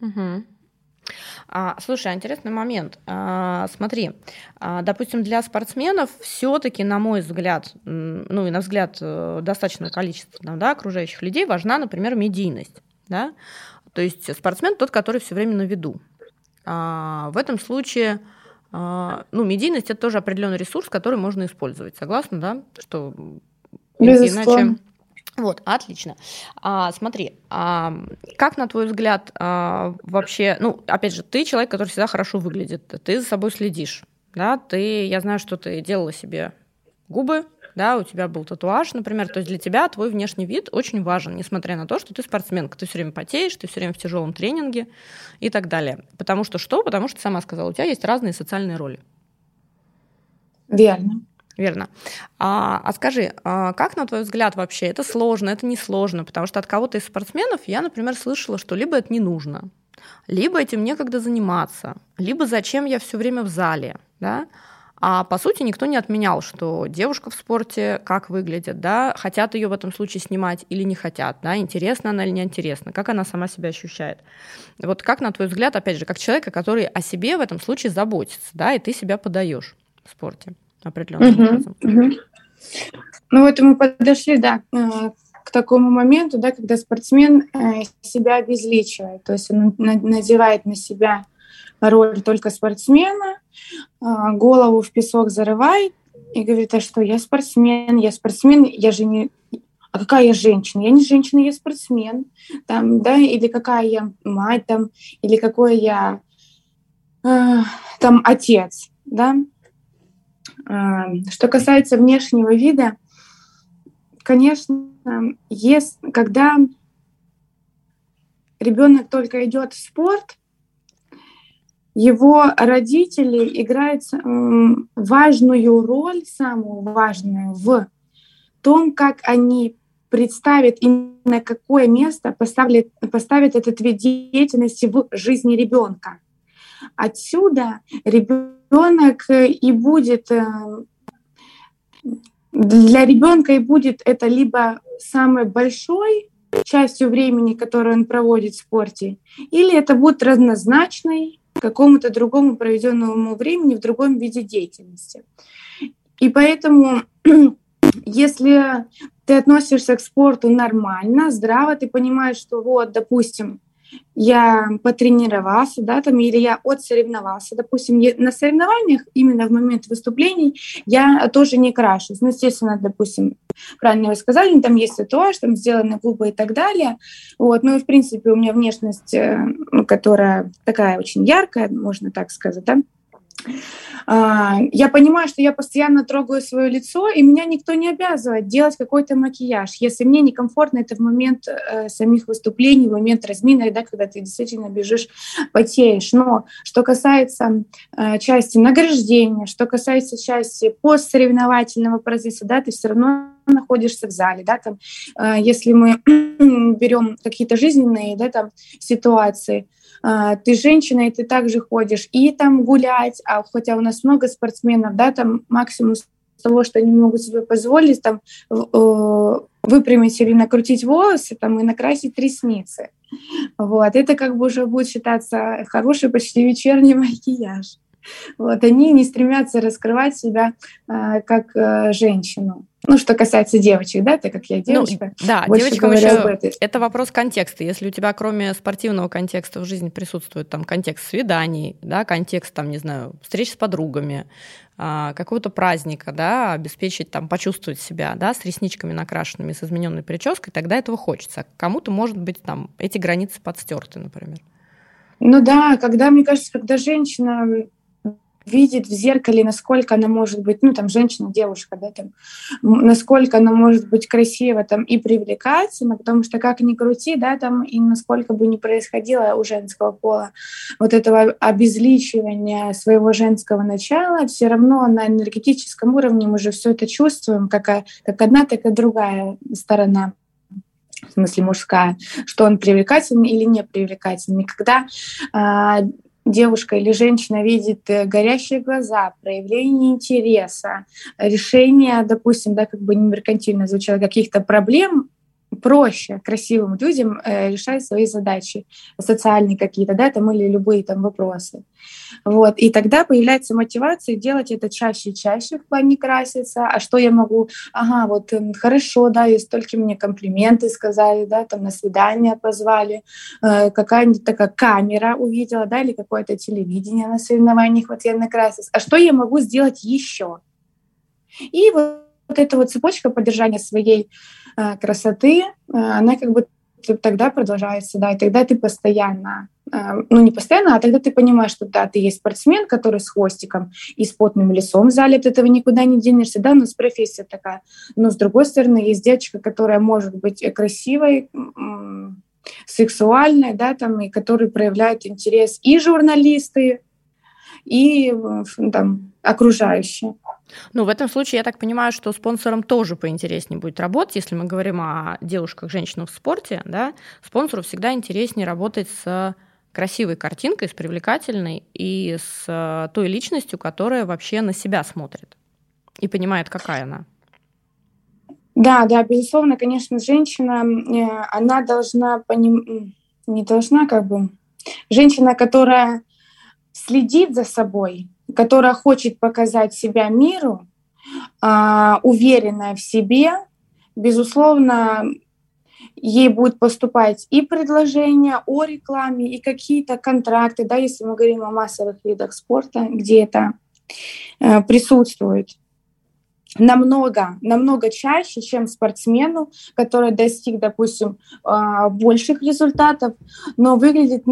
Угу. А, слушай, интересный момент. А, смотри, а, допустим, для спортсменов все-таки, на мой взгляд, ну и на взгляд э, достаточного количества да, окружающих людей важна, например, медийность. Да? То есть спортсмен тот, который все время на виду. А, в этом случае а, ну, медийность это тоже определенный ресурс, который можно использовать. Согласна, да? Что Безусловно. иначе. Вот, отлично. А, смотри, а, как на твой взгляд а, вообще, ну, опять же, ты человек, который всегда хорошо выглядит, ты за собой следишь, да, ты, я знаю, что ты делала себе губы, да, у тебя был татуаж, например, то есть для тебя твой внешний вид очень важен, несмотря на то, что ты спортсменка, ты все время потеешь, ты все время в тяжелом тренинге и так далее. Потому что что? Потому что сама сказала, у тебя есть разные социальные роли. Верно. Верно. А, а скажи, а как, на твой взгляд, вообще это сложно, это не сложно? Потому что от кого-то из спортсменов я, например, слышала, что либо это не нужно, либо этим некогда заниматься, либо зачем я все время в зале, да? А по сути никто не отменял, что девушка в спорте как выглядит, да, хотят ее в этом случае снимать или не хотят, да, интересна она или не интересна, как она сама себя ощущает. Вот как, на твой взгляд, опять же, как человека, который о себе в этом случае заботится, да, и ты себя подаешь в спорте определенным uh-huh, образом. Uh-huh. Ну вот мы подошли, да, э, к такому моменту, да, когда спортсмен э, себя обезличивает, то есть он надевает на себя роль только спортсмена, а, голову в песок зарывает и говорит, а что, я спортсмен, я спортсмен, я же не... А какая я женщина? Я не женщина, я спортсмен. Там, да, или какая я мать, там, или какой я э, там отец, да. Э, что касается внешнего вида, конечно, есть, когда ребенок только идет в спорт, его родители играют важную роль, самую важную в том, как они представят и на какое место поставят, поставят этот вид деятельности в жизни ребенка. Отсюда ребенок и будет э, для ребенка и будет это либо самой большой частью времени, которую он проводит в спорте, или это будет разнозначной какому-то другому проведенному времени в другом виде деятельности. И поэтому, если ты относишься к спорту нормально, здраво, ты понимаешь, что вот, допустим, я потренировался, да, там, или я отсоревновался, допустим, на соревнованиях именно в момент выступлений я тоже не крашусь. Ну, естественно, допустим, правильно вы сказали, там есть татуаж, там сделаны губы и так далее. Вот, ну и, в принципе, у меня внешность, э, которая такая очень яркая, можно так сказать, да, я понимаю, что я постоянно трогаю свое лицо, и меня никто не обязывает делать какой-то макияж, если мне некомфортно это в момент э, самих выступлений, в момент разминок, да, когда ты действительно бежишь, потеешь. Но что касается э, части награждения, что касается части постсоревновательного процесса, да, ты все равно находишься в зале, да, там, э, если мы берем какие-то жизненные, да, там, ситуации, а, ты женщина, и ты также ходишь и там гулять, а хотя у нас много спортсменов, да, там максимум того, что они могут себе позволить, там э, выпрямить или накрутить волосы, там и накрасить ресницы. Вот, это как бы уже будет считаться хороший почти вечерний макияж. Вот, они не стремятся раскрывать себя э, как э, женщину. Ну, что касается девочек, да, так как я ну, девочка. Ну, да, девочкам еще это вопрос контекста. Если у тебя кроме спортивного контекста в жизни присутствует там контекст свиданий, да, контекст там, не знаю, встреч с подругами, а, какого-то праздника, да, обеспечить там, почувствовать себя, да, с ресничками накрашенными, с измененной прической, тогда этого хочется. Кому-то, может быть, там эти границы подстерты, например. Ну да, когда, мне кажется, когда женщина видит в зеркале, насколько она может быть, ну, там, женщина, девушка, да, там, насколько она может быть красива там и привлекательна, потому что как ни крути, да, там, и насколько бы ни происходило у женского пола вот этого обезличивания своего женского начала, все равно на энергетическом уровне мы же все это чувствуем, как, как одна, так и другая сторона в смысле мужская, что он привлекательный или не привлекательный. Когда а, девушка или женщина видит э, горящие глаза, проявление интереса, решение, допустим, да, как бы не меркантильно звучало, каких-то проблем, проще красивым людям э, решать свои задачи, социальные какие-то, да, там или любые там вопросы. Вот. И тогда появляется мотивация делать это чаще и чаще в плане краситься. А что я могу? Ага, вот э, хорошо, да, и столько мне комплименты сказали, да, там на свидание позвали, э, какая-нибудь такая камера увидела, да, или какое-то телевидение на соревнованиях, вот я накрасилась. А что я могу сделать еще? И вот вот эта вот цепочка поддержания своей э, красоты, э, она как бы тогда продолжается, да, и тогда ты постоянно, э, ну не постоянно, а тогда ты понимаешь, что да, ты есть спортсмен, который с хвостиком и с потным лицом в зале, этого никуда не денешься, да, но с профессия такая. Но с другой стороны, есть девочка, которая может быть красивой, сексуальной, да, там, и который проявляет интерес и журналисты, и там, окружающие. Ну, в этом случае я так понимаю, что спонсорам тоже поинтереснее будет работать. Если мы говорим о девушках, женщинах в спорте, да, спонсору всегда интереснее работать с красивой картинкой, с привлекательной и с э, той личностью, которая вообще на себя смотрит и понимает, какая она. Да, да, безусловно, конечно, женщина, э, она должна поним... не должна как бы... Женщина, которая следит за собой, которая хочет показать себя миру, а, уверенная в себе, безусловно, ей будет поступать и предложения о рекламе, и какие-то контракты, да, если мы говорим о массовых видах спорта, где это э, присутствует. Намного, намного чаще, чем спортсмену, который достиг, допустим, э, больших результатов, но выглядит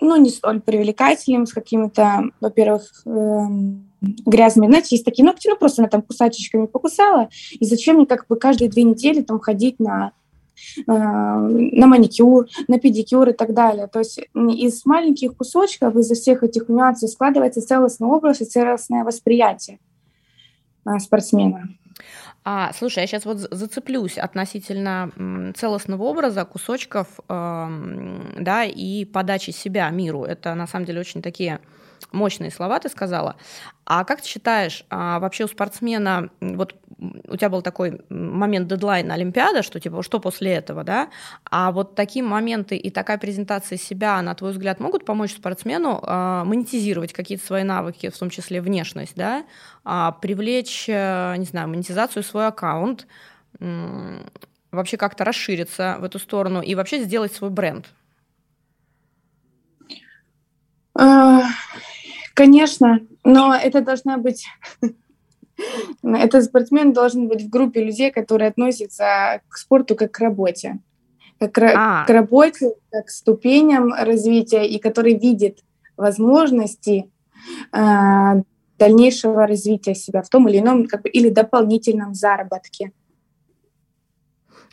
ну, не столь привлекательным, с какими-то, во-первых, эм, грязными. Знаете, есть такие ногти, ну, просто она там кусачечками покусала, и зачем мне как бы каждые две недели там ходить на э, на маникюр, на педикюр и так далее. То есть из маленьких кусочков, из всех этих нюансов складывается целостный образ и целостное восприятие э, спортсмена. А, слушай, я сейчас вот зацеплюсь относительно целостного образа, кусочков, э, да, и подачи себя миру. Это на самом деле очень такие мощные слова ты сказала. А как ты считаешь, а вообще у спортсмена, вот у тебя был такой момент дедлайна Олимпиада, что типа, что после этого, да? А вот такие моменты и такая презентация себя, на твой взгляд, могут помочь спортсмену а, монетизировать какие-то свои навыки, в том числе внешность, да? А, привлечь, э, не знаю, монетизацию свой аккаунт, вообще как-то расшириться в эту сторону и вообще сделать свой бренд? Конечно, но это должна быть этот спортсмен должен быть в группе людей, которые относятся к спорту как к работе. Как а. к работе, как к ступеням развития, и который видит возможности э, дальнейшего развития себя в том или ином как бы, или дополнительном заработке.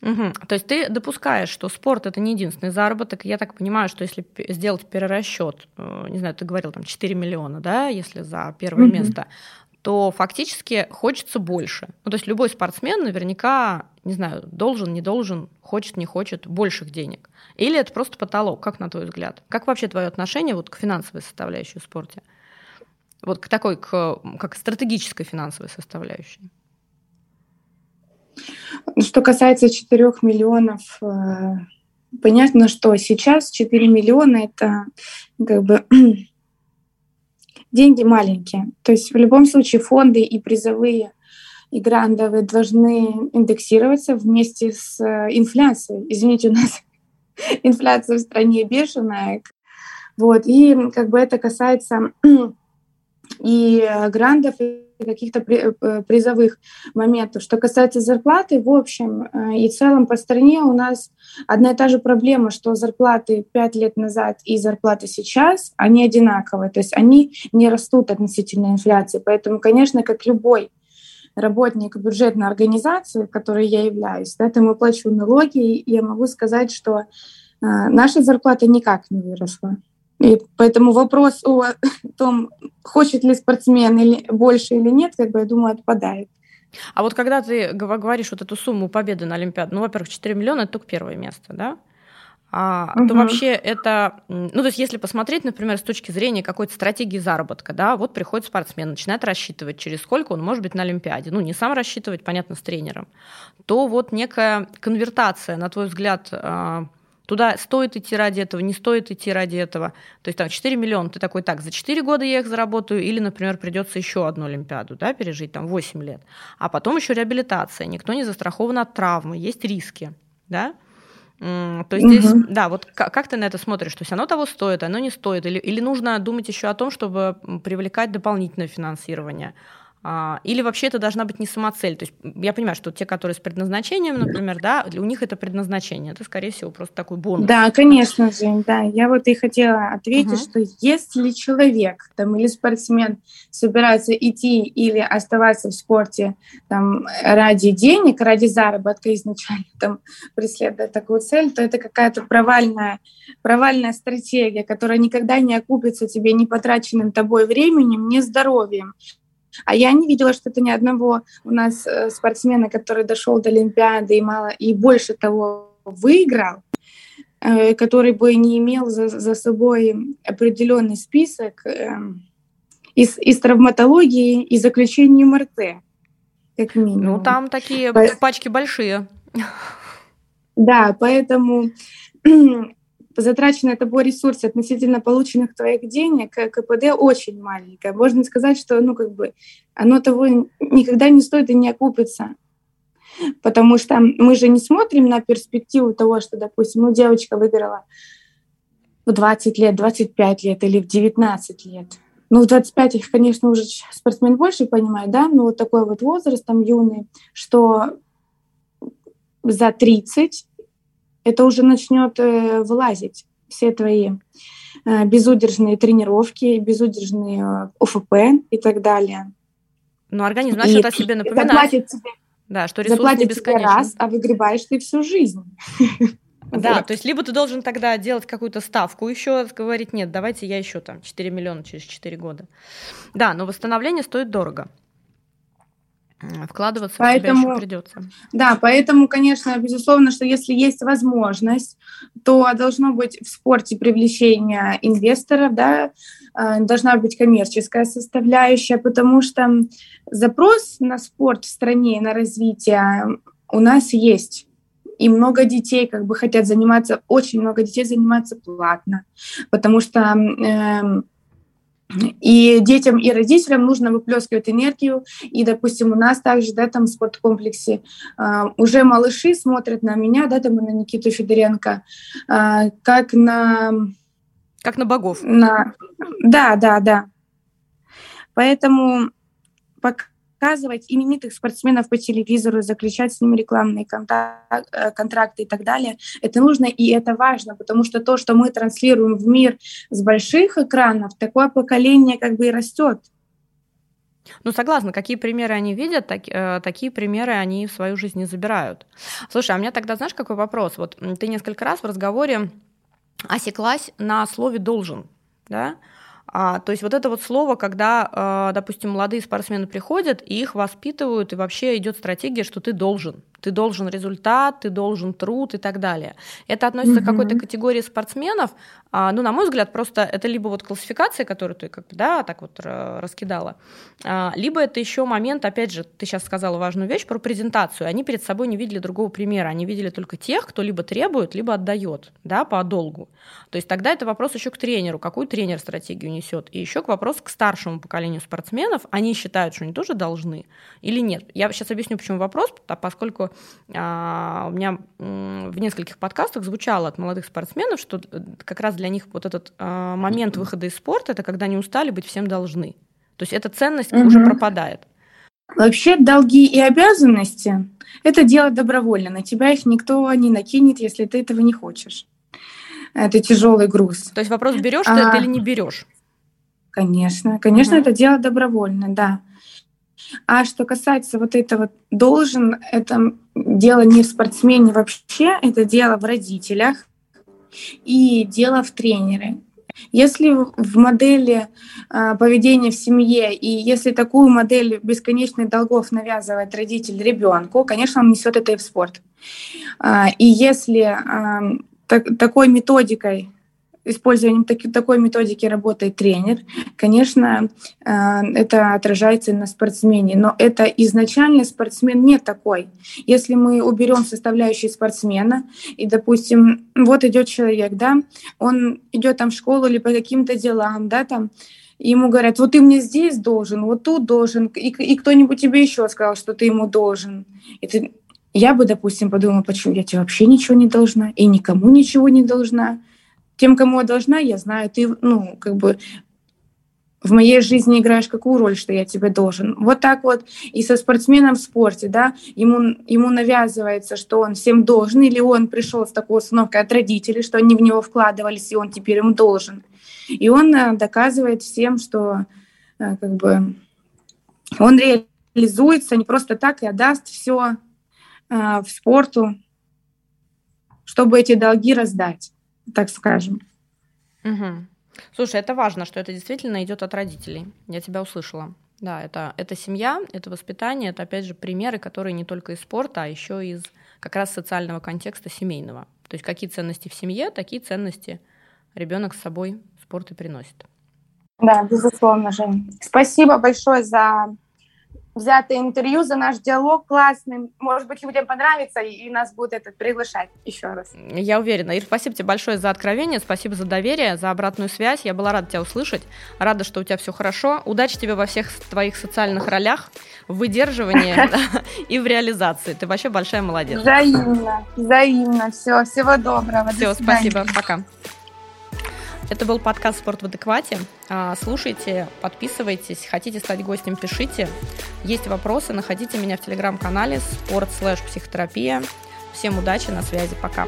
Угу. То есть ты допускаешь, что спорт это не единственный заработок. Я так понимаю, что если сделать перерасчет, э, не знаю, ты говорил там 4 миллиона, да, если за первое угу. место, то фактически хочется больше. Ну, то есть любой спортсмен наверняка, не знаю, должен, не должен, хочет, не хочет больших денег. Или это просто потолок, как на твой взгляд? Как вообще твое отношение вот к финансовой составляющей в спорте? Вот к такой, к, как стратегической финансовой составляющей. Что касается 4 миллионов, э, понятно, что сейчас 4 миллиона это как бы деньги маленькие. То есть в любом случае фонды и призовые и грантовые должны индексироваться вместе с э, инфляцией. Извините, у нас инфляция в стране бешеная. Вот. И как бы это касается и э, грантов, и каких-то э, призовых моментов. Что касается зарплаты, в общем э, и целом по стране у нас одна и та же проблема, что зарплаты пять лет назад и зарплаты сейчас, они одинаковые, то есть они не растут относительно инфляции. Поэтому, конечно, как любой работник бюджетной организации, которой я являюсь, да, там плачу налоги, и я могу сказать, что наша зарплата никак не выросла. И поэтому вопрос о том, хочет ли спортсмен или больше или нет, как бы, я думаю, отпадает. А вот когда ты говоришь вот эту сумму победы на Олимпиаде, ну, во-первых, 4 миллиона – это только первое место, да? А, угу. то вообще это, ну то есть если посмотреть, например, с точки зрения какой-то стратегии заработка, да, вот приходит спортсмен, начинает рассчитывать, через сколько он может быть на Олимпиаде, ну не сам рассчитывать, понятно, с тренером, то вот некая конвертация, на твой взгляд, а, Туда стоит идти ради этого, не стоит идти ради этого. То есть там 4 миллиона, ты такой, так, за 4 года я их заработаю, или, например, придется еще одну Олимпиаду да, пережить, там 8 лет. А потом еще реабилитация, никто не застрахован от травмы, есть риски. Да? То есть здесь, угу. да, вот как, как ты на это смотришь? То есть оно того стоит, оно не стоит? Или, или нужно думать еще о том, чтобы привлекать дополнительное финансирование? А, или вообще это должна быть не самоцель. То есть я понимаю, что те, которые с предназначением, например, да, у них это предназначение. Это, скорее всего, просто такой бонус. Да, конечно же, да. Я вот и хотела ответить, угу. что если человек там, или спортсмен собирается идти или оставаться в спорте там, ради денег, ради заработка изначально там, преследуя такую цель, то это какая-то провальная, провальная стратегия, которая никогда не окупится тебе ни потраченным тобой временем, ни здоровьем. А я не видела что-то ни одного у нас э, спортсмена, который дошел до Олимпиады и мало и больше того выиграл, э, который бы не имел за, за собой определенный список эм, из, из травматологии и заключений МРТ, как минимум. Ну, там такие По... пачки большие. Да, поэтому затраченный тобой ресурс относительно полученных твоих денег, э, КПД очень маленькое. Можно сказать, что ну, как бы, оно того никогда не стоит и не окупится. Потому что мы же не смотрим на перспективу того, что, допустим, ну, девочка выиграла в 20 лет, 25 лет или в 19 лет. Ну, в 25 их, конечно, уже спортсмен больше понимает, да, но вот такой вот возраст там юный, что за 30 это уже начнет э, вылазить все твои э, безудержные тренировки, безудержные э, ОФП и так далее. Но организм начнет о себе напоминать. Заплатит тебе, да, что ресурс заплатит не бесконечен. тебе раз, а выгребаешь ты всю жизнь. Да, вот. то есть либо ты должен тогда делать какую-то ставку еще, говорить, нет, давайте я еще там 4 миллиона через 4 года. Да, но восстановление стоит дорого вкладываться поэтому, в себя еще придется. Да, поэтому, конечно, безусловно, что если есть возможность, то должно быть в спорте привлечение инвесторов, да, э, должна быть коммерческая составляющая, потому что запрос на спорт в стране, на развитие у нас есть. И много детей как бы хотят заниматься, очень много детей заниматься платно, потому что э, и детям и родителям нужно выплескивать энергию. И, допустим, у нас также, да, там в спорткомплексе э, уже малыши смотрят на меня, да, там и на Никиту Федоренко, э, как на Как на богов. На... Да, да, да. Поэтому показывать именитых спортсменов по телевизору, заключать с ними рекламные э, контракты и так далее, это нужно и это важно, потому что то, что мы транслируем в мир с больших экранов, такое поколение как бы и растет. Ну, согласна, какие примеры они видят, так, э, такие примеры они в свою жизнь не забирают. Слушай, а у меня тогда, знаешь, какой вопрос? Вот ты несколько раз в разговоре осеклась на слове «должен», да? А, то есть вот это вот слово, когда, э, допустим, молодые спортсмены приходят, и их воспитывают, и вообще идет стратегия, что ты должен ты должен результат, ты должен труд и так далее. Это относится mm-hmm. к какой-то категории спортсменов, а, ну, на мой взгляд, просто это либо вот классификация, которую ты как бы, да, так вот раскидала, а, либо это еще момент, опять же, ты сейчас сказала важную вещь про презентацию. Они перед собой не видели другого примера, они видели только тех, кто либо требует, либо отдает, да, по долгу. То есть тогда это вопрос еще к тренеру, какую тренер стратегию несет, и еще к вопросу к старшему поколению спортсменов. Они считают, что они тоже должны или нет. Я сейчас объясню, почему вопрос, поскольку а, у меня в нескольких подкастах звучало от молодых спортсменов, что как раз для них вот этот а, момент выхода из спорта это когда они устали быть всем должны. То есть эта ценность угу. уже пропадает. Вообще долги и обязанности – это дело добровольно. На тебя их никто не накинет, если ты этого не хочешь. Это тяжелый груз. То есть вопрос, берешь а, ты это или не берешь? Конечно, конечно, угу. это дело добровольно, да. А что касается вот этого должен, это дело не в спортсмене вообще, это дело в родителях и дело в тренере. Если в модели э, поведения в семье, и если такую модель бесконечных долгов навязывает родитель ребенку, конечно, он несет это и в спорт. Э, и если э, так, такой методикой использованием таки, такой методики работает тренер, конечно, э, это отражается на спортсмене, но это изначально спортсмен не такой. Если мы уберем составляющие спортсмена, и, допустим, вот идет человек, да, он идет там в школу или по каким-то делам, да, там, ему говорят, вот ты мне здесь должен, вот тут должен, и, и кто-нибудь тебе еще сказал, что ты ему должен. И ты, я бы, допустим, подумала, почему я тебе вообще ничего не должна, и никому ничего не должна. Тем, кому я должна, я знаю, ты, ну, как бы в моей жизни играешь какую роль, что я тебе должен. Вот так вот и со спортсменом в спорте, да, ему, ему навязывается, что он всем должен, или он пришел с такой установкой от родителей, что они в него вкладывались, и он теперь им должен. И он э, доказывает всем, что э, как бы он реализуется не просто так и отдаст все э, в спорту, чтобы эти долги раздать так скажем. Угу. Слушай, это важно, что это действительно идет от родителей. Я тебя услышала. Да, это, это семья, это воспитание, это опять же примеры, которые не только из спорта, а еще из как раз социального контекста семейного. То есть какие ценности в семье, такие ценности ребенок с собой спорт и приносит. Да, безусловно, Жень. Спасибо большое за взятое интервью, за наш диалог классный. Может быть, людям понравится, и, нас будет этот приглашать еще раз. Я уверена. Ир, спасибо тебе большое за откровение, спасибо за доверие, за обратную связь. Я была рада тебя услышать, рада, что у тебя все хорошо. Удачи тебе во всех твоих социальных ролях, в выдерживании и в реализации. Ты вообще большая молодец. Взаимно, взаимно. Все, всего доброго. Все, спасибо, пока. Это был подкаст «Спорт в адеквате». А, слушайте, подписывайтесь, хотите стать гостем, пишите. Есть вопросы, находите меня в телеграм-канале спорт слэш психотерапия. Всем удачи, на связи, пока.